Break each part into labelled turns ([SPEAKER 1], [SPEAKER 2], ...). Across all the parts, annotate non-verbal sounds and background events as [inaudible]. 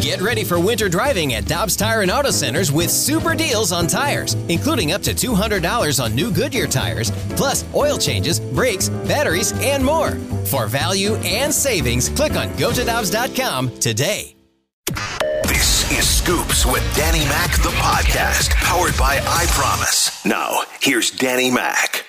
[SPEAKER 1] Get ready for winter driving at Dobbs Tire and Auto Centers with super deals on tires, including up to $200 on new Goodyear tires, plus oil changes, brakes, batteries, and more. For value and savings, click on gotodobbs.com today.
[SPEAKER 2] This is Scoops with Danny Mac, the podcast, powered by I Promise. Now, here's Danny Mac.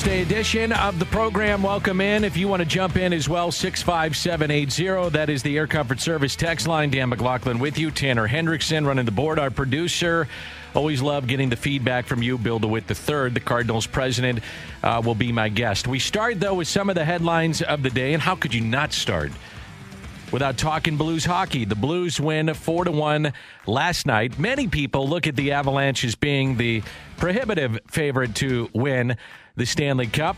[SPEAKER 3] Thursday edition of the program. Welcome in. If you want to jump in as well, 65780. That is the Air Comfort Service text line. Dan McLaughlin with you. Tanner Hendrickson running the board, our producer. Always love getting the feedback from you. Bill DeWitt III, the Cardinals president, uh, will be my guest. We start, though, with some of the headlines of the day. And how could you not start? without talking Blues hockey. The Blues win 4 to 1 last night. Many people look at the Avalanche as being the prohibitive favorite to win the Stanley Cup.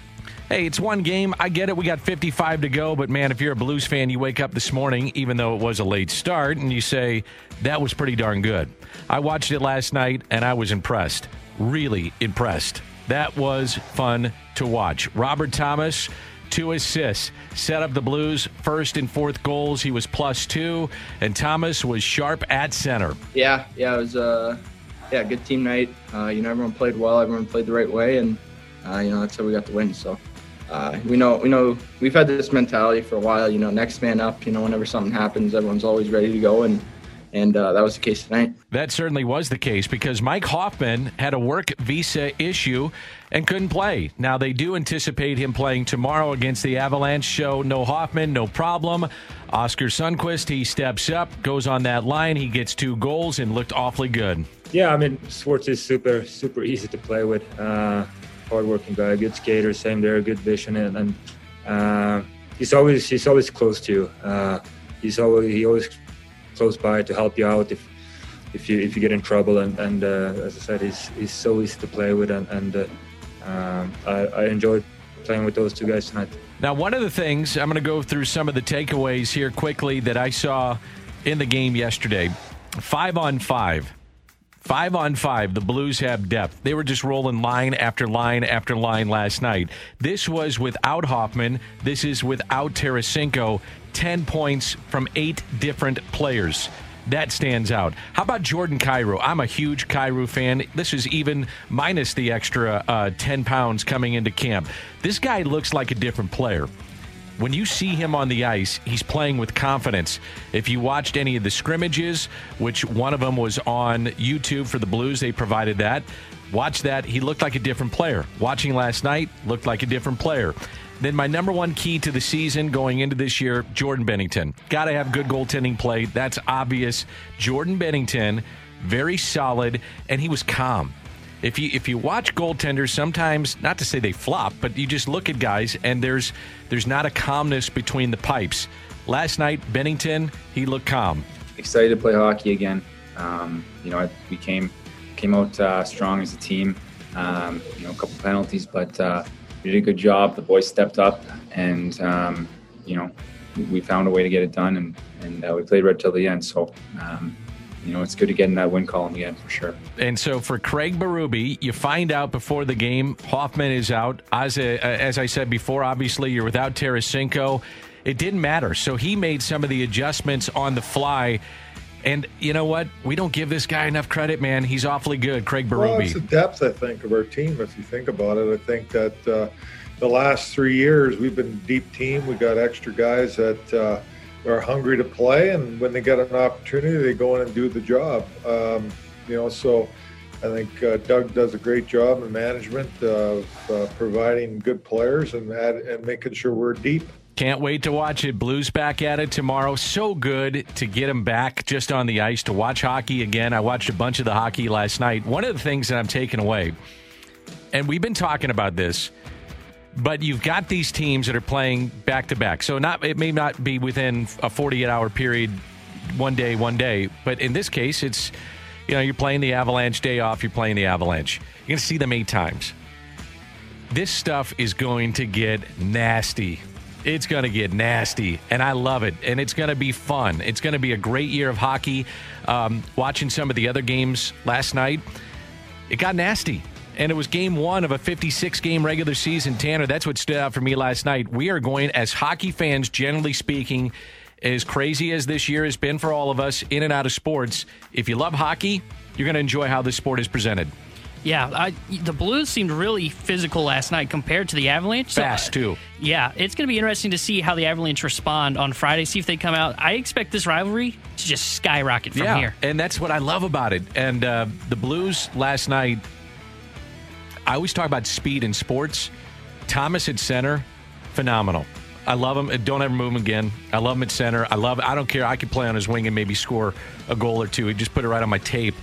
[SPEAKER 3] Hey, it's one game. I get it. We got 55 to go, but man, if you're a Blues fan, you wake up this morning, even though it was a late start, and you say, that was pretty darn good. I watched it last night and I was impressed. Really impressed. That was fun to watch. Robert Thomas two assists. Set up the Blues first and fourth goals. He was plus two, and Thomas was sharp at center.
[SPEAKER 4] Yeah, yeah, it was a uh, yeah good team night. Uh, you know, everyone played well. Everyone played the right way, and uh, you know that's how we got the win. So. Uh, we know, we know, we've had this mentality for a while. You know, next man up. You know, whenever something happens, everyone's always ready to go, and and uh, that was the case tonight.
[SPEAKER 3] That certainly was the case because Mike Hoffman had a work visa issue and couldn't play. Now, they do anticipate him playing tomorrow against the Avalanche, show no Hoffman, no problem. Oscar Sundqvist, he steps up, goes on that line, he gets two goals and looked awfully good.
[SPEAKER 5] Yeah, I mean, Schwartz is super, super easy to play with. Uh, hardworking guy, good skater, same there, good vision, and, and uh, he's always he's always close to you. Uh, he's always he always close by to help you out if if you if you get in trouble. And, and uh, as I said, he's he's so easy to play with, and, and uh, um, I, I enjoyed playing with those two guys tonight.
[SPEAKER 3] Now, one of the things I'm going to go through some of the takeaways here quickly that I saw in the game yesterday. Five on five. Five on five, the Blues have depth. They were just rolling line after line after line last night. This was without Hoffman. This is without Tarasenko. 10 points from eight different players. That stands out. How about Jordan Kyrou? I'm a huge Kyrou fan. This is even minus the extra uh, 10 pounds coming into camp. This guy looks like a different player. When you see him on the ice, he's playing with confidence. If you watched any of the scrimmages, which one of them was on YouTube for the Blues, they provided that. Watch that. He looked like a different player. Watching last night, looked like a different player. Then my number one key to the season going into this year, Jordan Binnington. Got to have good goaltending play. That's obvious. Jordan Binnington, very solid, and he was calm. If you if you watch goaltenders, sometimes not to say they flop, but you just look at guys and there's there's not a calmness between the pipes. Last night, Binnington he looked calm.
[SPEAKER 6] Excited to play hockey again. Um, you know, we came came out uh, strong as a team. Um, you know, a couple penalties, but. Uh, we did a good job. The boys stepped up, and um, you know, we found a way to get it done, and and uh, we played right till the end. So. Um, you know, it's good to get in that win column again for sure.
[SPEAKER 3] And so for Craig Berube, you find out before the game Hoffman is out. As, a, as I said before, obviously you're without Tarasenko. It didn't matter. So he made some of the adjustments on the fly. And you know what? We don't give this guy enough credit, man. He's awfully good, Craig Berube. Well,
[SPEAKER 7] it's the depth, I think, of our team. If you think about it, I think that uh, the last three years we've been deep team. We got extra guys that uh, are hungry to play, and when they get an opportunity, they go in and do the job. Um, you know, so I think uh, Doug does a great job in management of uh, providing good players and add, and making sure we're deep.
[SPEAKER 3] Can't wait to watch it. Blues back at it tomorrow. So good to get him back just on the ice to watch hockey again. I watched a bunch of the hockey last night. One of the things that I'm taking away, and we've been talking about this, but you've got these teams that are playing back to back. So not it may not be within a 48 hour period, one day, one day, but in this case, it's you know you're playing the Avalanche day off. You're playing the Avalanche. You're going to see them eight times. This stuff is going to get nasty it's going to get nasty, and I love it. And it's going to be fun. It's going to be a great year of hockey. Um, watching some of the other games last night, it got nasty. And it was game one of a 56 game regular season. Tanner, that's what stood out for me last night. We are going, as hockey fans, generally speaking, as crazy as this year has been for all of us in and out of sports. If you love hockey, you're going to enjoy how this sport is presented.
[SPEAKER 8] Yeah, I, the Blues seemed really physical last night compared to the Avalanche.
[SPEAKER 3] So, Fast, too.
[SPEAKER 8] Yeah, it's going to be interesting to see how the Avalanche respond on Friday, see if they come out. I expect this rivalry to just skyrocket from
[SPEAKER 3] yeah,
[SPEAKER 8] here.
[SPEAKER 3] And that's what I love about it. And uh, the Blues last night, I always talk about speed in sports. Thomas at center, phenomenal. I love him. Don't ever move him again. I love him at center. I love. I don't care. I could play on his wing and maybe score a goal or two. He just put it right on my tape.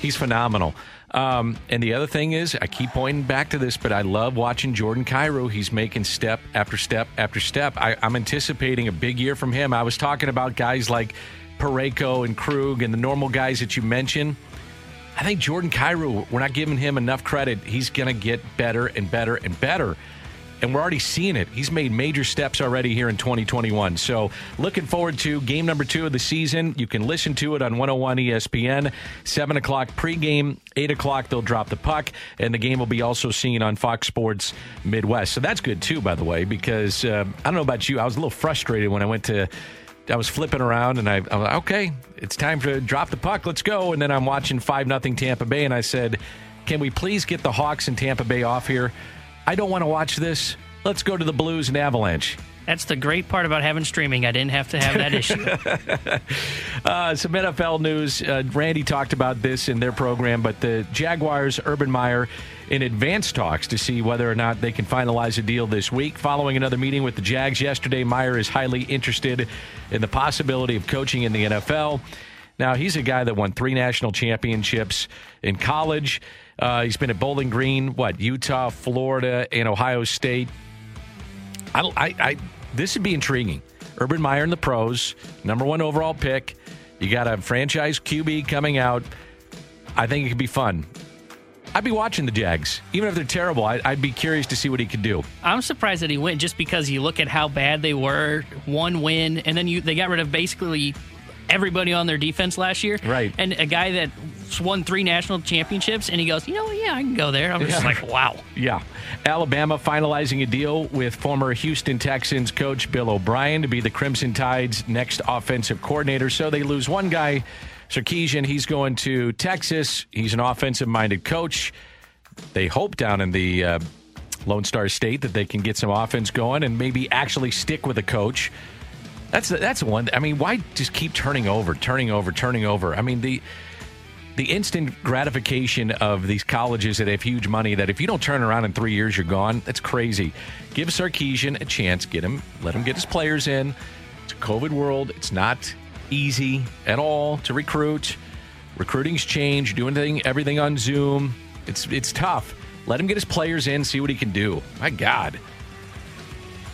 [SPEAKER 3] He's phenomenal. Um, and the other thing is, I keep pointing back to this, but I love watching Jordan Kyrou. He's making step after step after step. I, I'm anticipating a big year from him. I was talking about guys like Parayko and Krug and the normal guys that you mentioned. I think Jordan Kyrou, we're not giving him enough credit. He's going to get better and better and better and we're already seeing it. He's made major steps already here in 2021. So, looking forward to game number two of the season. You can listen to it on 101 ESPN, 7 o'clock pregame, 8 o'clock, they'll drop the puck, and the game will be also seen on Fox Sports Midwest. So, that's good too, by the way, because uh, I don't know about you. I was a little frustrated when I went to. I was flipping around and I, I was okay, it's time to drop the puck. Let's go. And then I'm watching 5 nothing Tampa Bay, and I said, can we please get the Hawks and Tampa Bay off here? I don't want to watch this. Let's go to the Blues and Avalanche.
[SPEAKER 8] That's the great part about having streaming. I didn't have to have that issue. [laughs]
[SPEAKER 3] uh, some NFL news. Uh, Randy talked about this in their program, but the Jaguars, Urban Meyer, in advance talks to see whether or not they can finalize a deal this week. Following another meeting with the Jags yesterday, Meyer is highly interested in the possibility of coaching in the NFL. Now, he's a guy that won three national championships in college. Uh, he's been at Bowling Green, what Utah, Florida, and Ohio State. I, I, I, this would be intriguing. Urban Meyer in the pros, number one overall pick. You got a franchise QB coming out. I think it could be fun. I'd be watching the Jags, even if they're terrible. I, would be curious to see what he could do.
[SPEAKER 8] I'm surprised that he went just because you look at how bad they were, one win, and then you they got rid of basically everybody on their defense last year.
[SPEAKER 3] Right.
[SPEAKER 8] And a guy that won three national championships, and he goes, you know, yeah, I can go there. I'm just like, wow.
[SPEAKER 3] Yeah. Alabama finalizing a deal with former Houston Texans coach Bill O'Brien to be the Crimson Tide's next offensive coordinator. So they lose one guy, Sarkisian. He's going to Texas. He's an offensive minded coach. They hope down in the uh, Lone Star State that they can get some offense going and maybe actually stick with a coach. That's that's one. I mean, why just keep turning over, turning over, turning over? I mean, the the instant gratification of these colleges that have huge money that if you don't turn around in three years, you're gone. That's crazy. Give Sarkisian a chance. Get him. Let him get his players in. It's a COVID world. It's not easy at all to recruit. Recruiting's changed. Doing everything, everything on Zoom. It's it's tough. Let him get his players in. See what he can do. My God.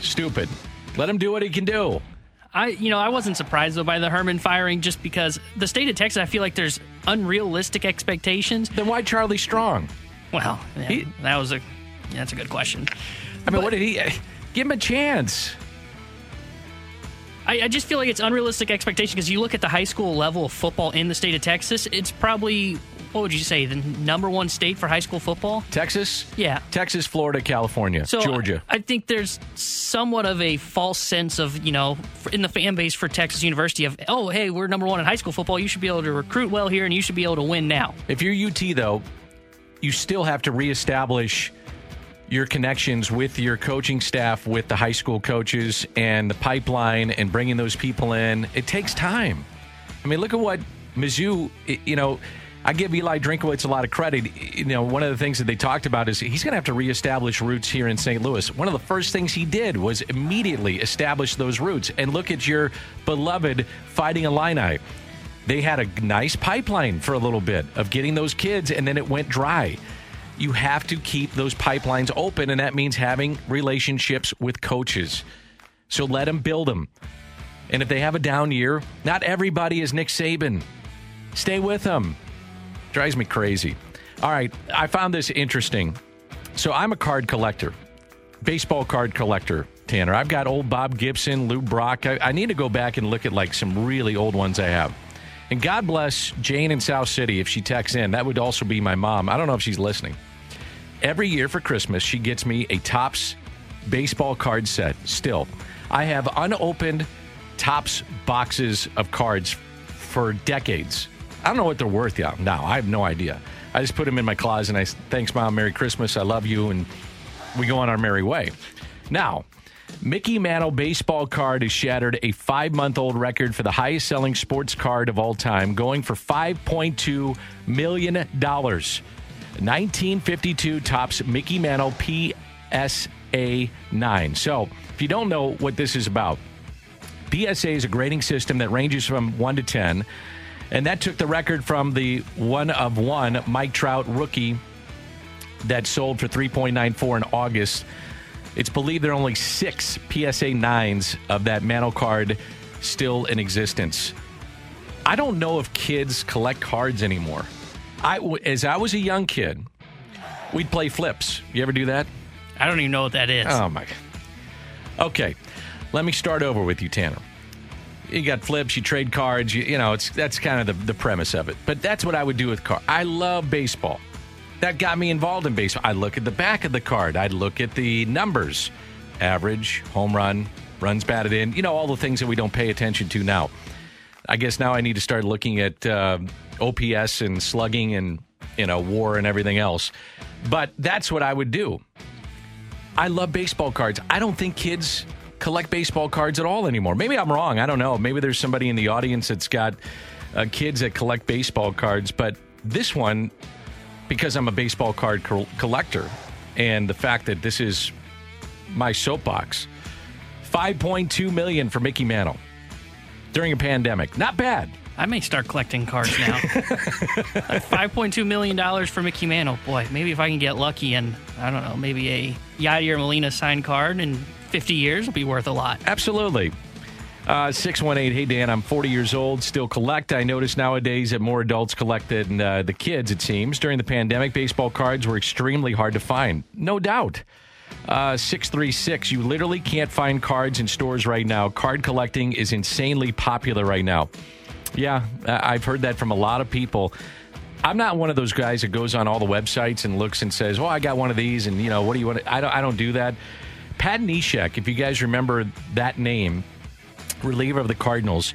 [SPEAKER 3] Stupid. Let him do what he can do.
[SPEAKER 8] I, you know, I wasn't surprised though by the Herman firing just because the state of Texas. I feel like there's unrealistic expectations.
[SPEAKER 3] Then why Charlie Strong?
[SPEAKER 8] Well, yeah, he, that was a that's a good question.
[SPEAKER 3] I mean, but, what did he give him a chance?
[SPEAKER 8] I, I just feel like it's unrealistic expectation because you look at the high school level of football in the state of Texas. It's probably what would you say the number one state for high school football?
[SPEAKER 3] Texas.
[SPEAKER 8] Yeah,
[SPEAKER 3] Texas, Florida, California,
[SPEAKER 8] so
[SPEAKER 3] Georgia.
[SPEAKER 8] I, I think there's somewhat of a false sense of you know in the fan base for Texas University of oh hey we're number one in high school football. You should be able to recruit well here, and you should be able to win now.
[SPEAKER 3] If you're UT though, you still have to reestablish your connections with your coaching staff, with the high school coaches, and the pipeline, and bringing those people in. It takes time. I mean, look at what Mizzou, you know I give Eli Drinkwitz a lot of credit. You know, one of the things that they talked about is he's going to have to reestablish roots here in St. Louis. One of the first things he did was immediately establish those roots. And look at your beloved Fighting Illini. They had a nice pipeline for a little bit of getting those kids, and then it went dry. You have to keep those pipelines open, and that means having relationships with coaches. So let them build them. And if they have a down year, not everybody is Nick Saban. Stay with them. Drives me crazy. All right, I found this interesting. So I'm a card collector, baseball card collector, Tanner. I've got old Bob Gibson, Lou Brock. I, I need to go back and look at like some really old ones I have. And God bless Jane in South City if she texts in. That would also be my mom. I don't know if she's listening. every year for Christmas, she gets me a Topps baseball card set. Still, I have unopened Topps boxes of cards for decades. I don't know what they're worth. Now I have no idea. I just put them in my closet and I thanks mom, Merry Christmas, I love you, and we go on our merry way. Now, Mickey Mantle baseball card has shattered a five month old record for the highest selling sports card of all time, going for $5.2 million. 1952 Topps Mickey Mantle PSA 9. So, if you don't know what this is about, PSA is a grading system that ranges from 1 to 10. And that took the record from the one of one Mike Trout rookie that sold for 3.94 in August. It's believed there are only six PSA 9s of that Mantle card still in existence. I don't know if kids collect cards anymore. I, as I was a young kid, we'd play flips. You ever do that?
[SPEAKER 8] I don't even know what that is.
[SPEAKER 3] Oh my. God. Okay, let me start over with you, Tanner. You got flips, you trade cards. You, you know, it's that's kind of the, the premise of it. But that's what I would do with cards. I love baseball. That got me involved in baseball. I look at the back of the card. I'd look at the numbers, average, home run, runs batted in. You know, all the things that we don't pay attention to now. I guess now I need to start looking at uh, OPS and slugging and you know WAR and everything else. But that's what I would do. I love baseball cards. I don't think kids collect baseball cards at all anymore. Maybe I'm wrong. I don't know. Maybe there's somebody in the audience that's got uh, kids that collect baseball cards. But this one, because I'm a baseball card col- collector, and the fact that this is my soapbox, 5.2 million for Mickey Mantle during a pandemic. Not bad.
[SPEAKER 8] I may start collecting cards now. [laughs] like $5.2 million for Mickey Mantle. Boy, maybe if I can get lucky and, I don't know, maybe a Yadier Molina signed card in 50 years will be worth a lot.
[SPEAKER 3] Absolutely. Uh, 618, hey Dan, I'm 40 years old, still collect. I notice nowadays that more adults collect than uh, the kids, it seems. During the pandemic, baseball cards were extremely hard to find. No doubt. Uh, 636, you literally can't find cards in stores right now. Card collecting is insanely popular right now. Yeah, I've heard that from a lot of people. I'm not one of those guys that goes on all the websites and looks and says, "Oh, I got one of these," and you know, what do you want? I don't. I don't do that. Pat Neshek, if you guys remember that name, reliever of the Cardinals,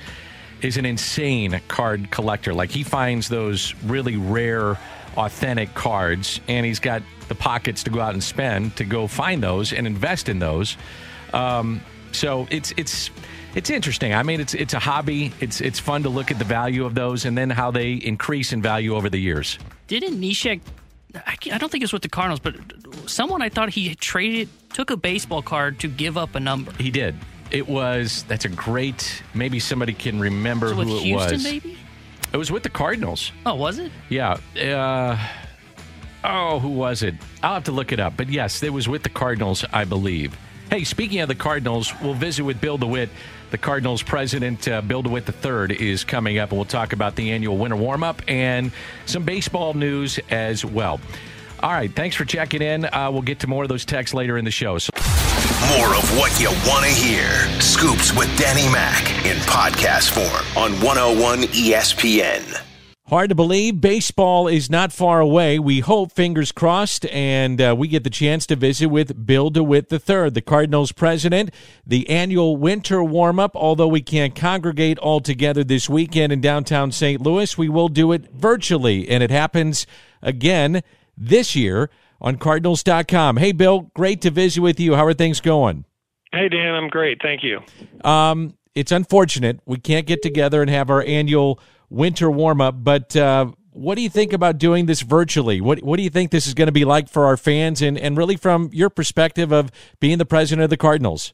[SPEAKER 3] is an insane card collector. Like he finds those really rare, authentic cards, and he's got the pockets to go out and spend to go find those and invest in those. Um, so it's it's it's interesting. I mean, it's it's a hobby. It's it's fun to look at the value of those and then how they increase in value over the years.
[SPEAKER 8] Didn't Neshek, I I don't think it's with the Cardinals, but someone I thought he traded, took a baseball card to give up a number.
[SPEAKER 3] He did. It was that's a great. Maybe somebody can remember
[SPEAKER 8] Was it with
[SPEAKER 3] who it
[SPEAKER 8] Houston,
[SPEAKER 3] was.
[SPEAKER 8] maybe?
[SPEAKER 3] It was with the Cardinals.
[SPEAKER 8] Oh, was it?
[SPEAKER 3] Yeah. Uh, oh, who was it? I'll have to look it up. But yes, it was with the Cardinals, I believe. Hey, speaking of the Cardinals, we'll visit with Bill DeWitt. The Cardinals president, uh, Bill DeWitt III, is coming up, and we'll talk about the annual winter warm up and some baseball news as well. All right. Thanks for checking in. Uh, we'll get to more of those texts later in the show. So-
[SPEAKER 2] More of what you want to hear. Scoops with Danny Mac in podcast form on 101 ESPN.
[SPEAKER 9] Hard to believe baseball is not far away. We hope, fingers crossed, and uh, we get the chance to visit with Bill DeWitt III, the Cardinals president. The annual winter warm up, although we can't congregate all together this weekend in downtown St. Louis, we will do it virtually, and it happens again this year on Cardinals.com. Hey, Bill, great to visit with you. How are things going?
[SPEAKER 10] Hey, Dan, I'm great. Thank you.
[SPEAKER 9] Um, it's unfortunate we can't get together and have our annual winter warm up, but uh, what do you think about doing this virtually? What What do you think this is going to be like for our fans, and and really from your perspective of being the president of the Cardinals?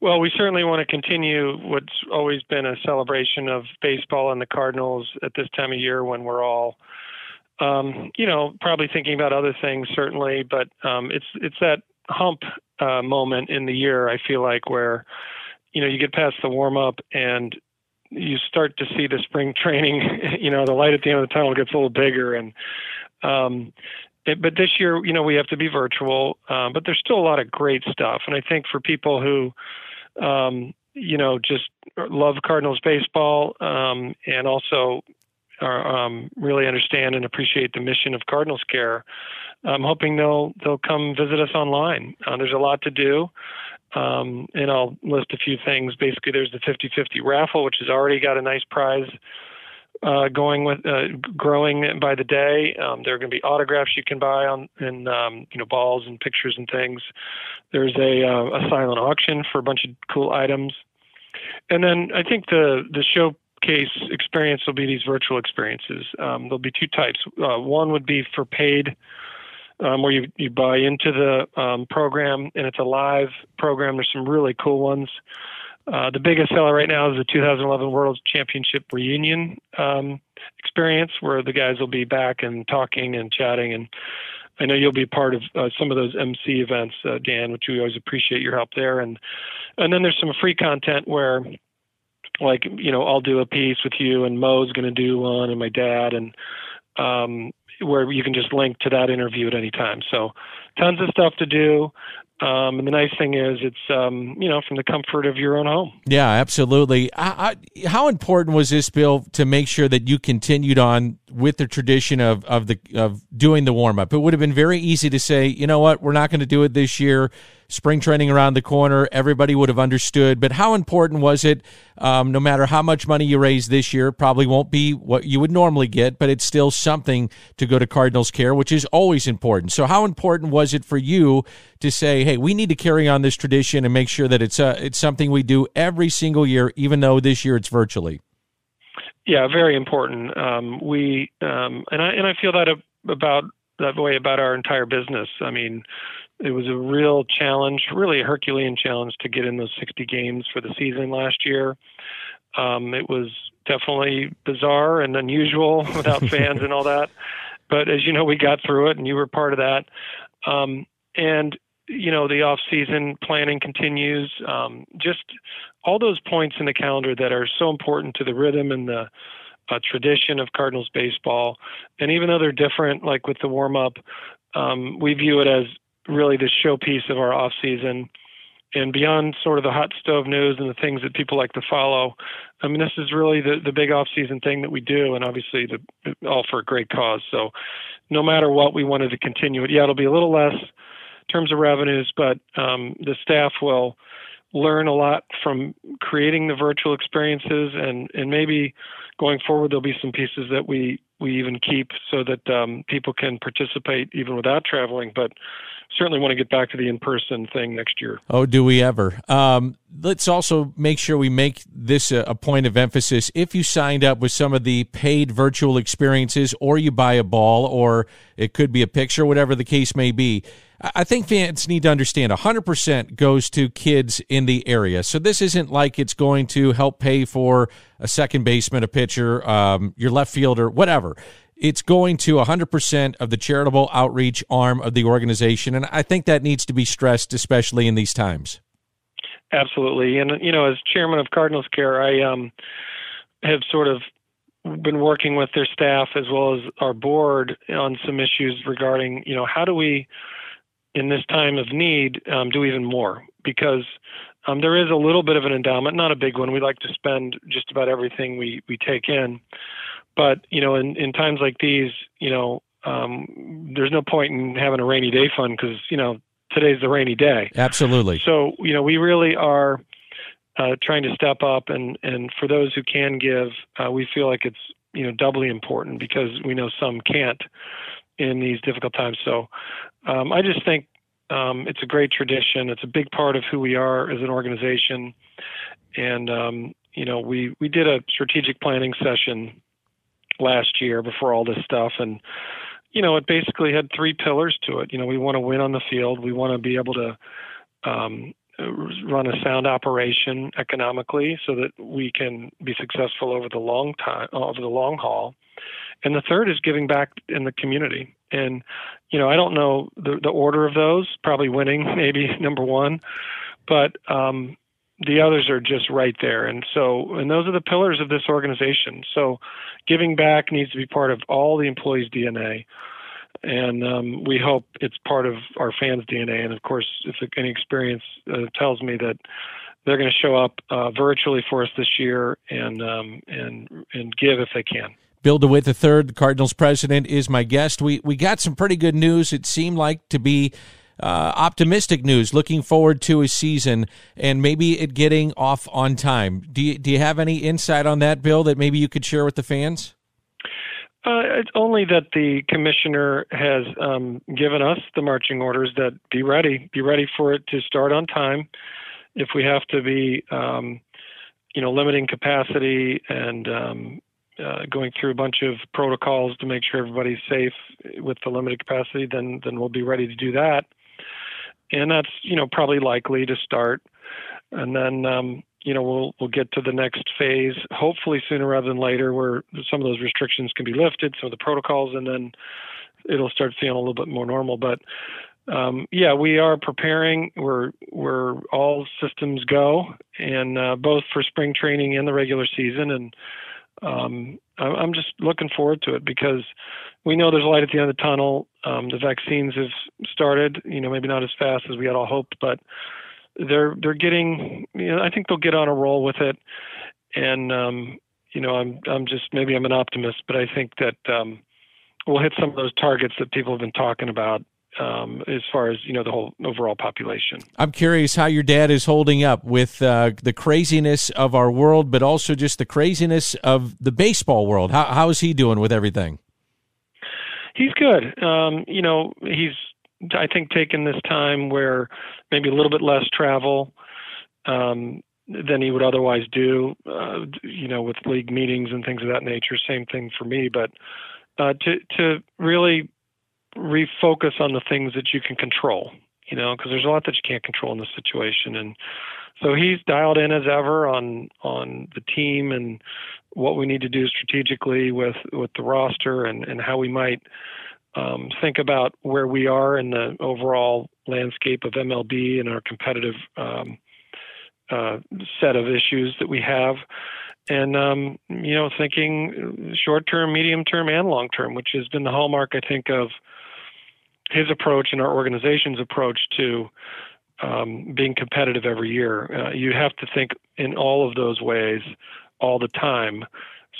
[SPEAKER 10] Well, we certainly want to continue what's always been a celebration of baseball and the Cardinals at this time of year when we're all, um, you know, probably thinking about other things certainly, but um, it's it's that hump uh, moment in the year. I feel like where, you know, you get past the warm up and you start to see the spring [laughs] training. You know, the light at the end of the tunnel gets a little bigger and. Um, it, but this year, you know, we have to be virtual, um, but there's still a lot of great stuff. And I think for people who, um, you know, just love Cardinals baseball um, and also are, um, really understand and appreciate the mission of Cardinals Care, I'm hoping they'll they'll come visit us online. Uh, there's a lot to do. Um, and I'll list a few things. Basically, there's the 50-50 raffle, which has already got a nice prize uh, going with uh, growing by the day. Um, there are going to be autographs you can buy on and um, you know balls and pictures and things. There's a, uh, a silent auction for a bunch of cool items, and then I think the the showcase experience will be these virtual experiences. Um, there'll be two types. Uh, one would be for paid. Um, where you, you buy into the um, program and it's a live program. There's some really cool ones. Uh, the biggest seller right now is the 2011 World Championship reunion um, experience, where the guys will be back and talking and chatting. And I know you'll be part of uh, some of those MC events, uh, Dan, which we always appreciate your help there. And and then there's some free content where, like you know, I'll do a piece with you, and Mo's going to do one, and my dad, and um, where you can just link to that interview at any time. So, tons of stuff to do. Um, and the nice thing is, it's um, you know from the comfort of your own home.
[SPEAKER 3] Yeah, absolutely. I, I, how important was this, Bill, to make sure that you continued on with the tradition of of the of doing the warm up? It would have been very easy to say, you know what, we're not going to do it this year spring training around the corner. Everybody would have understood. But how important was it? Um, no matter how much money you raise this year, probably won't be what you would normally get, but it's still something to go to Cardinals Care, which is always important. So, how important was it for you to say, "Hey, we need to carry on this tradition and make sure that it's uh, it's something we do every single year, even though this year it's virtually"?
[SPEAKER 10] Yeah, very important. Um, we um, and I and I feel that about that way about our entire business. I mean, it was a real challenge, really a Herculean challenge to get in those 60 games for the season last year. Um, it was definitely bizarre and unusual [laughs] without fans and all that. But as you know, we got through it, and you were part of that. Um, and you know, the off-season planning continues. Um, just all those points in the calendar that are so important to the rhythm and the uh, tradition of Cardinals baseball. And even though they're different, like with the warm-up, um, we view it as really the showpiece of our off season. And beyond sort of the hot stove news and the things that people like to follow, I mean, this is really the, the big off season thing that we do, and obviously the, all for a great cause. So, no matter what, we wanted to continue it. Yeah, it'll be a little less in terms of revenues, but um, the staff will learn a lot from creating the virtual experiences, and and maybe going forward there'll be some pieces that we we even keep so that um, people can participate even without traveling. But certainly want to get back to the in-person thing next year.
[SPEAKER 3] Oh, do we ever? Um, let's also make sure we make this a, a, point of emphasis. If you signed up with some of the paid virtual experiences, or you buy a ball, or it could be a picture, whatever the case may be. I think fans need to understand 100% goes to kids in the area. So this isn't like it's going to help pay for a second baseman, a pitcher, um, your left fielder, whatever it's going to 100% of the charitable outreach arm of the organization. And I think that needs to be stressed, especially in these times.
[SPEAKER 10] Absolutely. And, you know, as chairman of Cardinals Care, I um, have sort of been working with their staff as well as our board on some issues regarding, you know, how do we, in this time of need, um, do even more? Because um, there is a little bit of an endowment, not a big one. We like to spend just about everything we, we take in. But you know, in in times like these, you know, um, there's no point in having a rainy day fund because you know today's the rainy day.
[SPEAKER 3] Absolutely.
[SPEAKER 10] So you know, we really are uh, trying to step up, and and for those who can give, uh, we feel like it's you know doubly important because we know some can't in these difficult times. So um, I just think um, it's a great tradition. It's a big part of who we are as an organization, and um, you know we we did a strategic planning session last year before all this stuff. And you know it basically had three pillars to it. You know we want to win on the field. We want to be able to um, run a sound operation economically so that we can be successful over the long time over the long haul. And the third is giving back in the community. And you know i don't know the, the order of those probably winning maybe [laughs] number one. But um, the others are just right there. And so, and those are the pillars of this organization. So, giving back needs to be part of all the employees' DNA. And um, we hope it's part of our fans' DNA. And of course, if any experience uh, tells me that they're going to show up uh, virtually for us this year and um, and and give if they can.
[SPEAKER 3] Bill DeWitt III, the Cardinals president, is my guest. We we got some pretty good news. It seemed like to be uh, optimistic news. Looking forward to a season and maybe it getting off on time. Do you, do you have any insight on that, Bill? That maybe you could share with the fans?
[SPEAKER 10] Uh, it's only that the commissioner has um, given us the marching orders that be ready, be ready for it to start on time. If we have to be, um, you know, limiting capacity and um, uh, going through a bunch of protocols to make sure everybody's safe with the limited capacity, then then we'll be ready to do that. And that's you know probably likely to start, and then um, you know we'll we'll get to the next phase hopefully sooner rather than later where some of those restrictions can be lifted some of the protocols and then it'll start feeling a little bit more normal. But um, yeah we are preparing. We're we're all systems go and uh, both for spring training and the regular season. And um, I'm just looking forward to it because we know there's light at the end of the tunnel. Um, the vaccines have started, you know, maybe not as fast as we had all hoped, but they're they're getting you know I think they'll get on a roll with it and um you know I'm I'm just maybe I'm an optimist but I think that um we'll hit some of those targets that people have been talking about um, as far as you know the whole overall population.
[SPEAKER 3] I'm curious how your dad is holding up with uh, the craziness of our world, but also just the craziness of the baseball world. How how is he doing with everything?
[SPEAKER 10] He's good. Um, you know, he's I think taken this time where maybe a little bit less travel um, than he would otherwise do, uh, you know, with league meetings and things of that nature. Same thing for me, but uh, to to really refocus on the things that you can control, you know, because there's a lot that you can't control in this situation, and so he's dialed in as ever on on the team and what we need to do strategically with with the roster and and how we might um, think about where we are in the overall landscape of MLB and our competitive um, uh, set of issues that we have. And, um, you know, thinking short term, medium term, and long term, which has been the hallmark, I think, of his approach and our organization's approach to um, being competitive every year. Uh, you have to think in all of those ways all the time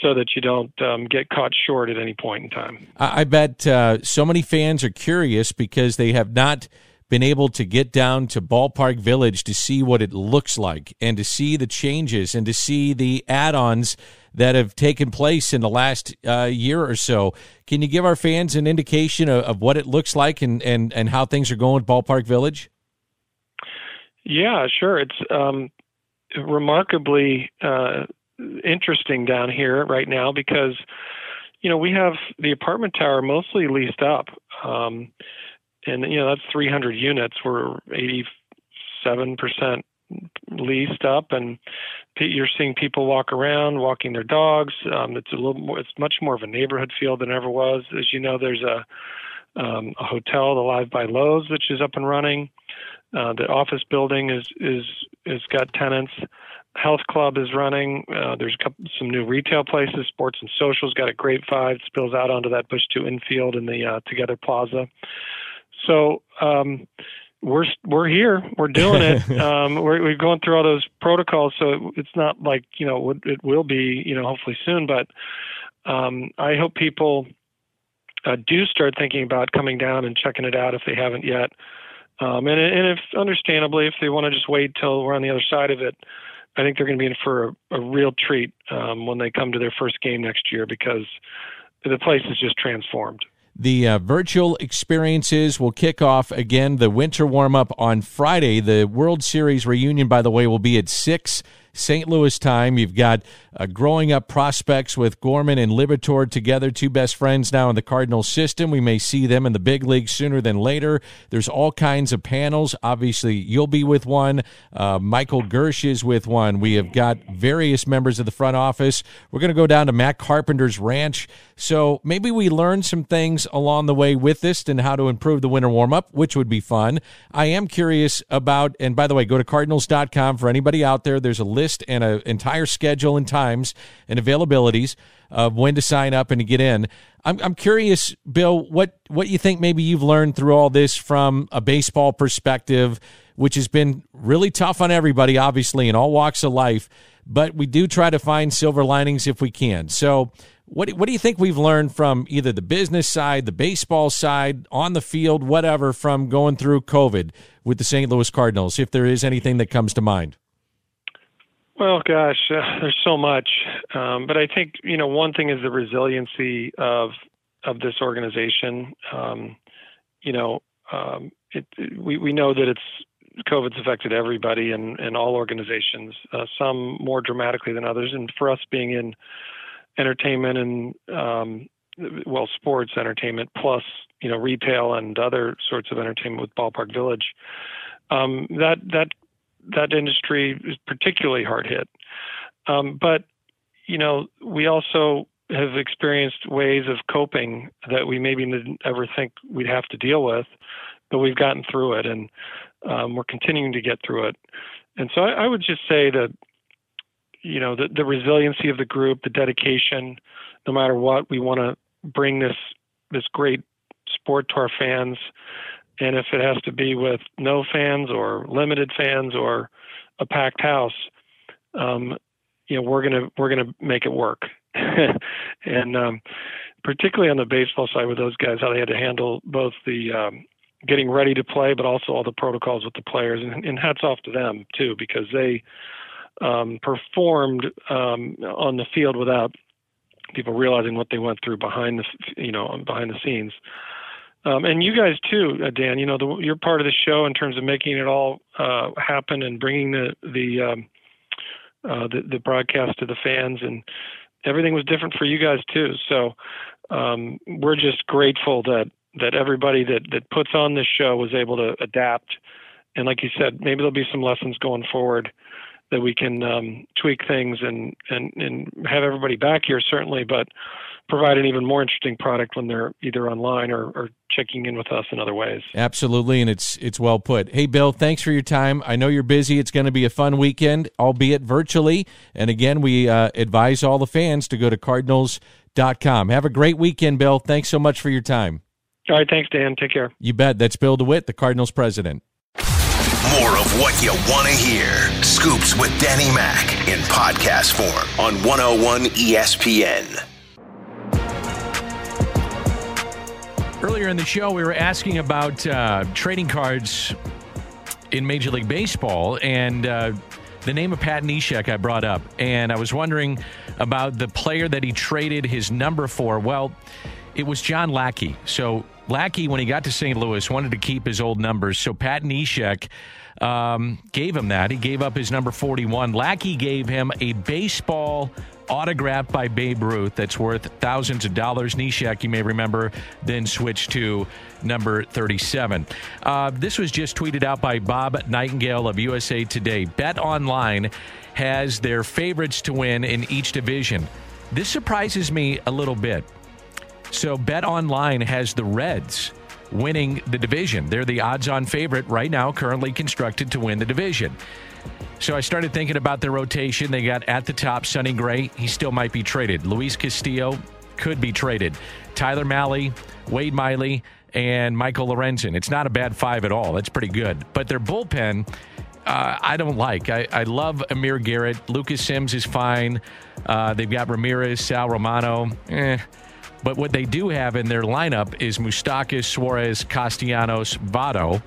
[SPEAKER 10] so that you don't um, get caught short at any point in time.
[SPEAKER 3] I bet uh, so many fans are curious because they have not been able to get down to Ballpark Village to see what it looks like and to see the changes and to see the add ons that have taken place in the last uh, year or so. Can you give our fans an indication of, of what it looks like and, and, and how things are going at Ballpark Village?
[SPEAKER 10] Yeah, sure. It's um, remarkably uh, interesting down here right now because you know we have the apartment tower mostly leased up um, and you know that's 300 units we're 87% leased up and you're seeing people walk around walking their dogs um, it's a little more it's much more of a neighborhood feel than ever was as you know there's a um, a hotel the live by Loews which is up and running uh, the office building is is is got tenants health club is running. Uh, there's couple, some new retail places. Sports and Socials got a great vibe. Spills out onto that Busch Two infield in the uh, Together Plaza. So um, we're we're here. We're doing it. [laughs] um, we're, we're going through all those protocols. So it's not like you know it will be you know hopefully soon. But um, I hope people uh, do start thinking about coming down and checking it out if they haven't yet. Um, and, and if understandably, if they want to just wait till we're on the other side of it, I think they're going to be in for a, a real treat um, when they come to their first game next year because the place is just transformed.
[SPEAKER 3] The uh, virtual experiences will kick off again the winter warm up on Friday. The World Series reunion, by the way, will be at 6 St. Louis time. You've got uh, growing up prospects with Gorman and Liberatore together, two best friends now in the Cardinals system. We may see them in the big league sooner than later. There's all kinds of panels. Obviously, you'll be with one. Uh, Michael Girsch is with one. We have got various members of the front office. We're going to go down to Matt Carpenter's ranch. So maybe we learn some things along the way with this and how to improve the winter warm up, which would be fun. I am curious about, and by the way, go to cardinals.com for anybody out there. There's a list and an entire schedule and times and availabilities of when to sign up and to get in. I'm, I'm curious, Bill, what, what you think maybe you've learned through all this from a baseball perspective, which has been really tough on everybody, obviously, in all walks of life. But we do try to find silver linings if we can. So,
[SPEAKER 9] What what do you think we've learned from either the business side, the baseball side, on the field, whatever, from going through COVID with the St. Louis Cardinals? If there is anything that comes to mind.
[SPEAKER 10] Well, gosh, uh, there's so much, um, but I think you know one thing is the resiliency of of this organization. Um, you know, um, it, it, we we know that it's COVID's affected everybody and, and all organizations, uh, some more dramatically than others. And for us being in entertainment and um, well, sports entertainment plus you know retail and other sorts of entertainment with Ballpark Village, um, that that that industry is particularly hard hit. Um, but you know, we also have experienced ways of coping that we maybe didn't ever think we'd have to deal with, but we've gotten through it, and um, we're continuing to get through it. And so I, I would just say that, you know, the, the resiliency of the group, the dedication, no matter what, we want to bring this this great sport to our fans and if it has to be with no fans or limited fans or a packed house, um, you know, we're gonna we're gonna make it work. [laughs] and um, particularly on the baseball side with those guys, how they had to handle both the um, getting ready to play, but also all the protocols with the players. And, and hats off to them too, because they um, performed um, on the field without people realizing what they went through behind the you know behind the scenes. Um, and you guys too, uh, Dan. You know, the, you're part of the show in terms of making it all uh, happen and bringing the the, um, uh, the the broadcast to the fans, and everything was different for you guys too. So um, we're just grateful that that everybody that that puts on this show was able to adapt. And like you said, maybe there'll be some lessons going forward that we can um, tweak things and, and and have everybody back here certainly, but provide an even more interesting product when they're either online or, or checking in with us in other ways.
[SPEAKER 9] Absolutely, and it's it's well put. Hey, Bill, thanks for your time. I know you're busy. It's going to be a fun weekend, albeit virtually. And again, we uh, advise all the fans to go to Cardinals.com. Have a great weekend, Bill. Thanks so much for your time.
[SPEAKER 10] All right, thanks, Dan. Take care.
[SPEAKER 9] You bet. That's Bill DeWitt, the Cardinals president.
[SPEAKER 2] More of what you want to hear. Scoops with Danny Mac in podcast form on 101 ESPN.
[SPEAKER 3] Earlier in the show, we were asking about uh, trading cards in Major League Baseball, and uh, the name of Pat Neshek I brought up, and I was wondering about the player that he traded his number for. Well, it was John Lackey. So Lackey, when he got to St. Louis, wanted to keep his old numbers. So Pat Neshek um, gave him that. He gave up his number 41. Lackey gave him a baseball autographed by Babe Ruth that's worth thousands of dollars. Neshek, you may remember, then switched to number 37. Uh, this was just tweeted out by Bob Nightingale of USA Today. Bet Online has their favorites to win in each division. This surprises me a little bit. So, Bet Online has the Reds winning the division. They're the odds on favorite right now, currently constructed to win the division. So I started thinking about their rotation. They got at the top Sonny Gray. He still might be traded. Luis Castillo could be traded. Tyler Mahle, Wade Miley, and Michael Lorenzen. It's not a bad five at all. That's pretty good. But their bullpen, uh, I don't like. I, I, love Amir Garrett. Lucas Sims is fine. Uh, they've got Ramirez, Sal Romano. Eh. But what they do have in their lineup is Moustakas, Suarez, Castellanos, Votto.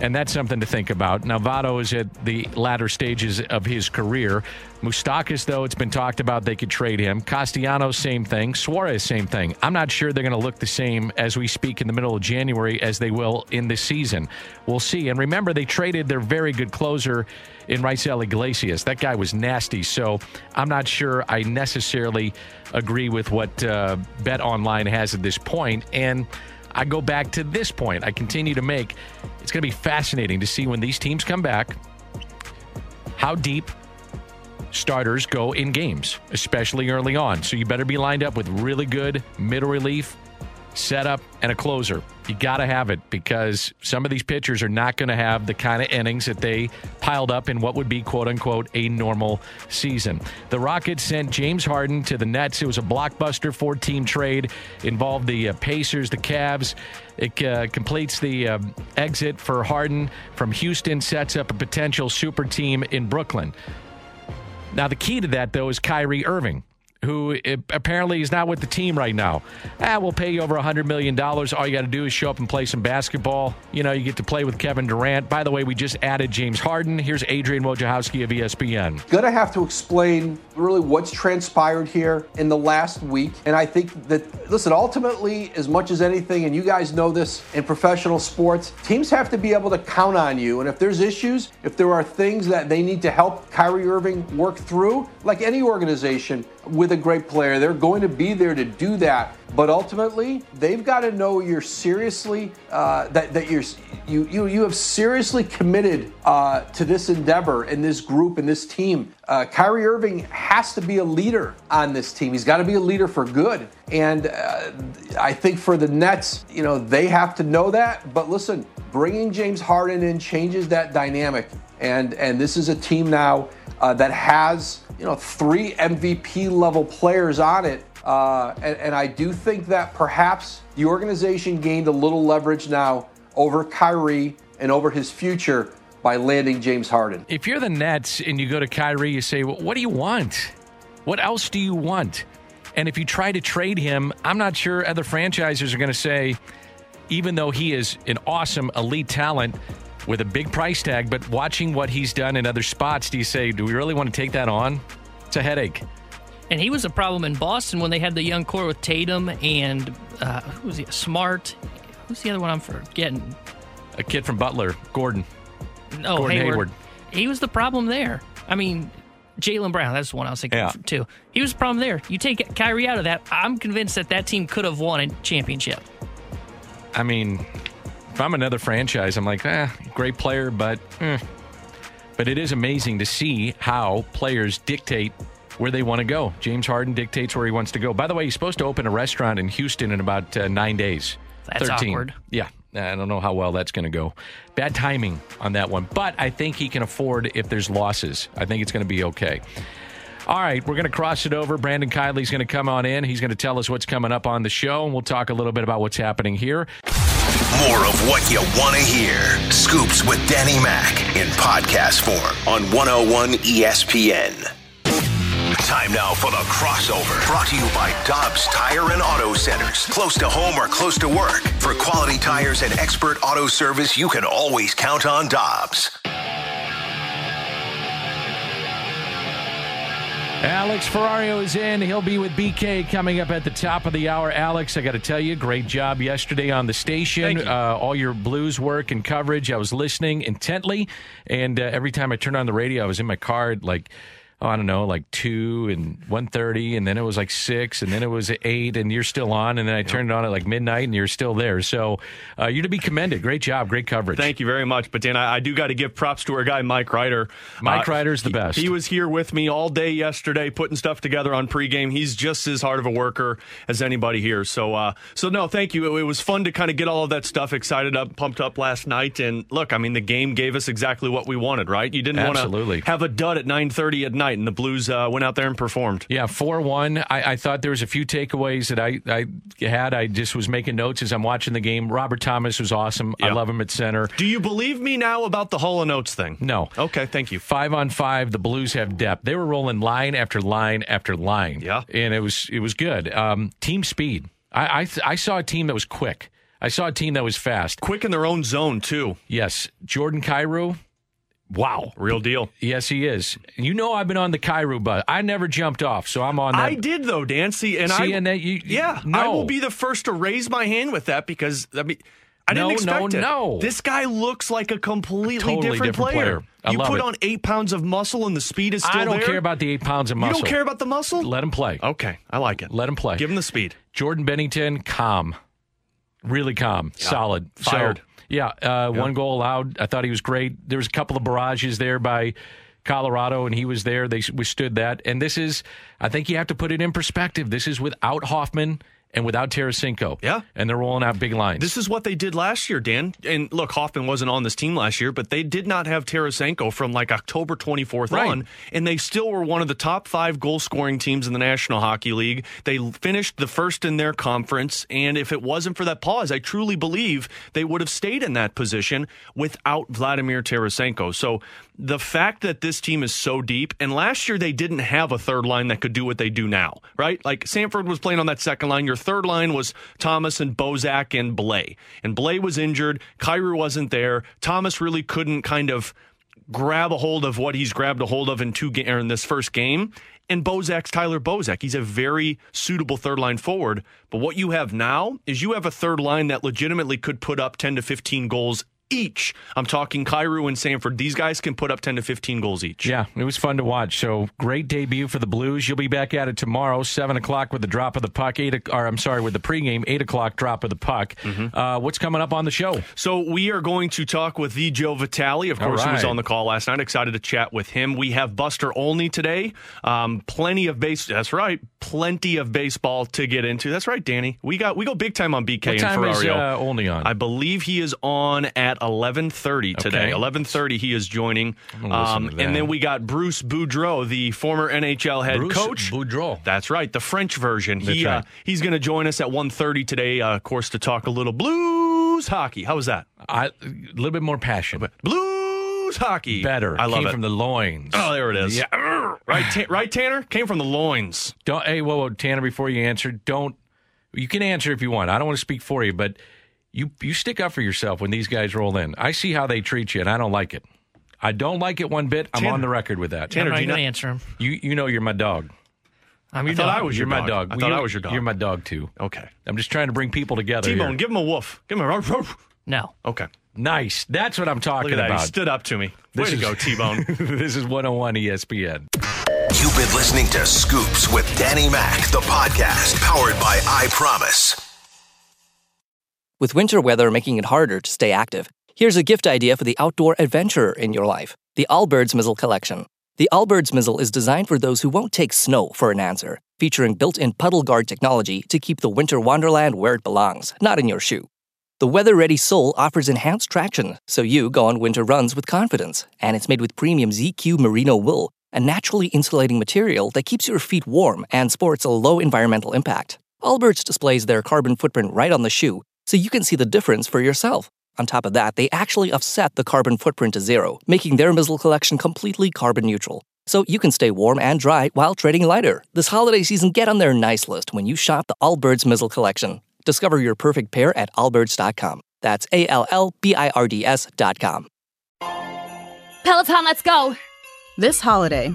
[SPEAKER 3] And that's something to think about. Now, Votto is at the latter stages of his career. Moustakas, though, it's been talked about they could trade him. Castellanos, same thing. Suarez, same thing. I'm not sure they're going to look the same as we speak in the middle of January as they will in this season. We'll see. And remember, they traded their very good closer in Raisel Iglesias. That guy was nasty. So I'm not sure I necessarily agree with what uh, Bet Online has at this point. And I go back to this point I continue to make. It's going to be fascinating to see when these teams come back how deep starters go in games, especially early on. So you better be lined up with really good middle relief, setup, and a closer. You got to have it because some of these pitchers are not going to have the kind of innings that they piled up in what would be, quote unquote, a normal season. The Rockets sent James Harden to the Nets. It was a blockbuster four team trade, involved the uh, Pacers, the Cavs. It uh, completes the uh, exit for Harden from Houston, sets up a potential super team in Brooklyn. Now, the key to that, though, is Kyrie Irving who eh, apparently is not with the team right now. Ah, we'll pay you over $100 million. All you got to do is show up and play some basketball. You know, you get to play with Kevin Durant. By the way, we just added James Harden. Here's Adrian Wojnarowski of ESPN.
[SPEAKER 11] Going to have to explain really what's transpired here in the last week. And I think that, listen, ultimately, as much as anything, and you guys know this in professional sports, teams have to be able to count on you. And if there's issues, if there are things that they need to help Kyrie Irving work through, like any organization with a great player, they're going to be there to do that. But ultimately, they've got to know you're seriously uh, that that you're you you you have seriously committed uh, to this endeavor and this group and this team. Uh, Kyrie Irving has to be a leader on this team. He's got to be a leader for good. And uh, I think for the Nets, you know, they have to know that. But listen, bringing James Harden in changes that dynamic. And and this is a team now uh, that has you know three MVP level players on it. Uh, and, and I do think that perhaps the organization gained a little leverage now over Kyrie and over his future by landing James Harden.
[SPEAKER 3] If you're the Nets and you go to Kyrie, you say, well, What do you want? What else do you want? And if you try to trade him, I'm not sure other franchises are going to say, even though he is an awesome elite talent with a big price tag, but watching what he's done in other spots, do you say, Do we really want to take that on? It's a headache.
[SPEAKER 8] And he was a problem in Boston when they had the young core with Tatum and uh, who was he? Smart. Who's the other one I'm forgetting?
[SPEAKER 3] A kid from Butler, Gordon.
[SPEAKER 8] Oh,
[SPEAKER 3] Gordon
[SPEAKER 8] Hayward.
[SPEAKER 3] Hayward.
[SPEAKER 8] He was the problem there. I mean, Jaylen Brown. That's the one I was thinking
[SPEAKER 3] Yeah.
[SPEAKER 8] too. He was the problem there. You take Kyrie out of that, I'm convinced that that team could have won a championship.
[SPEAKER 3] I mean, if I'm another franchise, I'm like, eh, great player, but eh. but it is amazing to see how players dictate where they want to go. James Harden dictates where he wants to go. By the way, he's supposed to open a restaurant in Houston in about uh, nine days.
[SPEAKER 8] That's awkward.
[SPEAKER 3] Yeah, I don't know how well that's going to go. Bad timing on that one, but I think he can afford if there's losses. I think it's going to be okay. All right, we're going to cross it over. Brandon Kiley's going to come on in. He's going to tell us what's coming up on the show, and we'll talk a little bit about what's happening here.
[SPEAKER 2] More of what you want to hear. Scoops with Danny Mac in podcast form on 101 ESPN. Time now for the crossover. Brought to you by Dobbs Tire and Auto Centers. Close to home or close to work. For quality tires and expert auto service, you can always count on Dobbs.
[SPEAKER 3] Alex Ferrario is in. He'll be with BK coming up at the top of the hour. Alex, I got to tell you, great job yesterday on the station. Uh, all your blues work and coverage. I was listening intently, and uh, every time I turned on the radio, I was in my car like. Oh, I don't know, like two and one thirty, and then it was like six, and then it was eight, and you're still on, and then I turned it on at like midnight, and you're still there. So uh, you're to be commended. Great job, great coverage.
[SPEAKER 12] Thank you very much. But Dan, I, I do got to give props to our guy Mike Ryder.
[SPEAKER 3] Mike Ryder's the best.
[SPEAKER 12] He was here with me all day yesterday, putting stuff together on pregame. He's just as hard of a worker as anybody here. So, uh, so no, thank you. It, it was fun to kind of get all of that stuff excited up, pumped up last night. And look, I mean, the game gave us exactly what we wanted, right? You didn't want to have a dud at 9:30 at night, and the Blues uh, went out there and performed.
[SPEAKER 3] Yeah, four one. I, I thought there was a few takeaways that I, I had. I just was making notes as I'm watching the game. Robert Thomas was awesome. I love him at center.
[SPEAKER 12] Do you believe me now about the Hall and Oates thing?
[SPEAKER 3] No.
[SPEAKER 12] Okay, thank you.
[SPEAKER 3] Five on five, the Blues have depth. They were rolling line after line after line.
[SPEAKER 12] Yeah.
[SPEAKER 3] and it was it was good. Um, team speed. I, I I saw a team that was quick. I saw a team that was fast.
[SPEAKER 12] Quick in their own zone too.
[SPEAKER 3] Yes, Jordan Kyrou. Wow,
[SPEAKER 12] Real deal.
[SPEAKER 3] Yes, he is. You know, I've been on the Kyrou bus. I never jumped off, so I'm on that.
[SPEAKER 12] I did though, Dancy, and
[SPEAKER 3] See,
[SPEAKER 12] I
[SPEAKER 3] and that you-
[SPEAKER 12] yeah,
[SPEAKER 3] no.
[SPEAKER 12] I will be the first to raise my hand with that because I mean. I didn't expect
[SPEAKER 3] no,
[SPEAKER 12] it.
[SPEAKER 3] no.
[SPEAKER 12] This guy looks like a completely
[SPEAKER 3] Totally
[SPEAKER 12] different,
[SPEAKER 3] different player. I
[SPEAKER 12] you put
[SPEAKER 3] it.
[SPEAKER 12] on eight pounds of muscle and the speed is still
[SPEAKER 3] I don't
[SPEAKER 12] there.
[SPEAKER 3] care about the eight pounds of muscle.
[SPEAKER 12] You don't care about the muscle?
[SPEAKER 3] Let him play.
[SPEAKER 12] Okay, I like it.
[SPEAKER 3] Let him play.
[SPEAKER 12] Give him the speed.
[SPEAKER 3] Jordan Binnington, calm, really calm, solid, So,
[SPEAKER 12] Fired.
[SPEAKER 3] Yeah, uh, one goal allowed. I thought he was great. There was a couple of barrages there by Colorado, and he was there. They withstood that. And this is, I think, you have to put it in perspective. This is without Hoffman and without Tarasenko.
[SPEAKER 12] Yeah.
[SPEAKER 3] And they're rolling out big lines.
[SPEAKER 12] This is what they did last year, Dan. And look, Hoffman wasn't on this team last year, but they did not have Tarasenko from like October 24th
[SPEAKER 3] Right.
[SPEAKER 12] on, and they still were one of the top five goal scoring teams in the National Hockey League. They finished the first in their conference, and if it wasn't for that pause, I truly believe they would have stayed in that position without Vladimir Tarasenko. So the fact that this team is so deep, and last year they didn't have a third line that could do what they do now, right? Like Sanford was playing on that second line. Your third line was Thomas and Bozak and Blais. And Blais was injured. Kyrou wasn't there. Thomas really couldn't kind of grab a hold of what he's grabbed a hold of in two in this first game. And Bozak's Tyler Bozak. He's a very suitable third line forward. But what you have now is you have a third line that legitimately could put up 10 to 15 goals each. I'm talking Kyrou and Sanford. These guys can put up 10 to 15 goals each.
[SPEAKER 3] Yeah, it was fun to watch. So great debut for the Blues. You'll be back at it tomorrow, seven o'clock with the drop of the puck. Eight, or I'm sorry, with the pregame, eight o'clock drop of the puck.
[SPEAKER 12] Mm-hmm.
[SPEAKER 3] Uh, what's coming up on the show?
[SPEAKER 12] So we are going to talk with the Joe Vitale. Of course, he was on the call last night. Excited to chat with him. We have Buster Olney today. Um, plenty of base. That's right. Plenty of baseball to get into. That's right, Danny. We got we go big time on BK
[SPEAKER 3] What time
[SPEAKER 12] and
[SPEAKER 3] is
[SPEAKER 12] Ferrario.
[SPEAKER 3] uh, Olney on?
[SPEAKER 12] I believe he is on at eleven thirty today.
[SPEAKER 3] Okay.
[SPEAKER 12] Eleven thirty, he is joining. Um, and then we got Bruce Boudreau, the former NHL head
[SPEAKER 3] Bruce
[SPEAKER 12] coach.
[SPEAKER 3] Boudreau.
[SPEAKER 12] That's right, the French version. He uh, he's going to join us at 1.30 today, uh, of course, to talk a little blues hockey. How was that?
[SPEAKER 3] I, a little bit more passion.
[SPEAKER 12] Blues hockey.
[SPEAKER 3] Better.
[SPEAKER 12] I love
[SPEAKER 3] Came
[SPEAKER 12] it.
[SPEAKER 3] from the loins.
[SPEAKER 12] Oh, there it is.
[SPEAKER 3] Yeah.
[SPEAKER 12] Right, Ta- right, Tanner? Came from the loins.
[SPEAKER 3] Don't, hey, whoa, whoa, Tanner, before you answer, don't. You can answer if you want. I don't want to speak for you, but you you stick up for yourself when these guys roll in. I see how they treat you, and I don't like it. I don't like it one bit. I'm
[SPEAKER 12] Tanner-
[SPEAKER 3] on the record with that.
[SPEAKER 12] Tanner,
[SPEAKER 8] I'm not
[SPEAKER 12] do you
[SPEAKER 8] going to answer him.
[SPEAKER 3] You you know you're my dog.
[SPEAKER 8] I'm
[SPEAKER 12] I thought
[SPEAKER 8] dog.
[SPEAKER 12] I was
[SPEAKER 3] You're
[SPEAKER 12] your
[SPEAKER 3] my
[SPEAKER 12] dog.
[SPEAKER 3] dog.
[SPEAKER 12] I
[SPEAKER 3] Well,
[SPEAKER 12] thought
[SPEAKER 3] you-
[SPEAKER 12] I was your dog.
[SPEAKER 3] You're my dog too.
[SPEAKER 12] Okay.
[SPEAKER 3] I'm just trying to bring people together.
[SPEAKER 12] T-Bone,
[SPEAKER 3] here.
[SPEAKER 12] give him a woof. Give him a ruff, ruff.
[SPEAKER 8] No.
[SPEAKER 12] Okay.
[SPEAKER 3] Nice. That's what I'm talking
[SPEAKER 12] Look at that.
[SPEAKER 3] about.
[SPEAKER 12] He stood up to me. Way
[SPEAKER 3] This
[SPEAKER 12] to go, T-Bone. [laughs]
[SPEAKER 3] this is 101 ESPN.
[SPEAKER 2] You've been listening to Scoops with Danny Mac, the podcast powered by I Promise.
[SPEAKER 13] With winter weather making it harder to stay active, here's a gift idea for the outdoor adventurer in your life the Allbirds Mizzle Collection. The Allbirds Mizzle is designed for those who won't take snow for an answer, featuring built in puddle guard technology to keep the winter wonderland where it belongs, not in your shoe. The weather ready sole offers enhanced traction, so you go on winter runs with confidence, and it's made with premium ZQ merino wool, a naturally insulating material that keeps your feet warm and sports a low environmental impact. Allbirds displays their carbon footprint right on the shoe, so you can see the difference for yourself. On top of that, they actually offset the carbon footprint to zero, making their Mizzle collection completely carbon neutral. So you can stay warm and dry while trading lighter. This holiday season, get on their nice list when you shop the Allbirds Mizzle collection. Discover your perfect pair at allbirds.com. That's A L L B I R D S.com.
[SPEAKER 14] Peloton, let's go!
[SPEAKER 15] This holiday,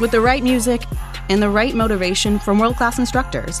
[SPEAKER 15] with the right music and the right motivation from world class instructors,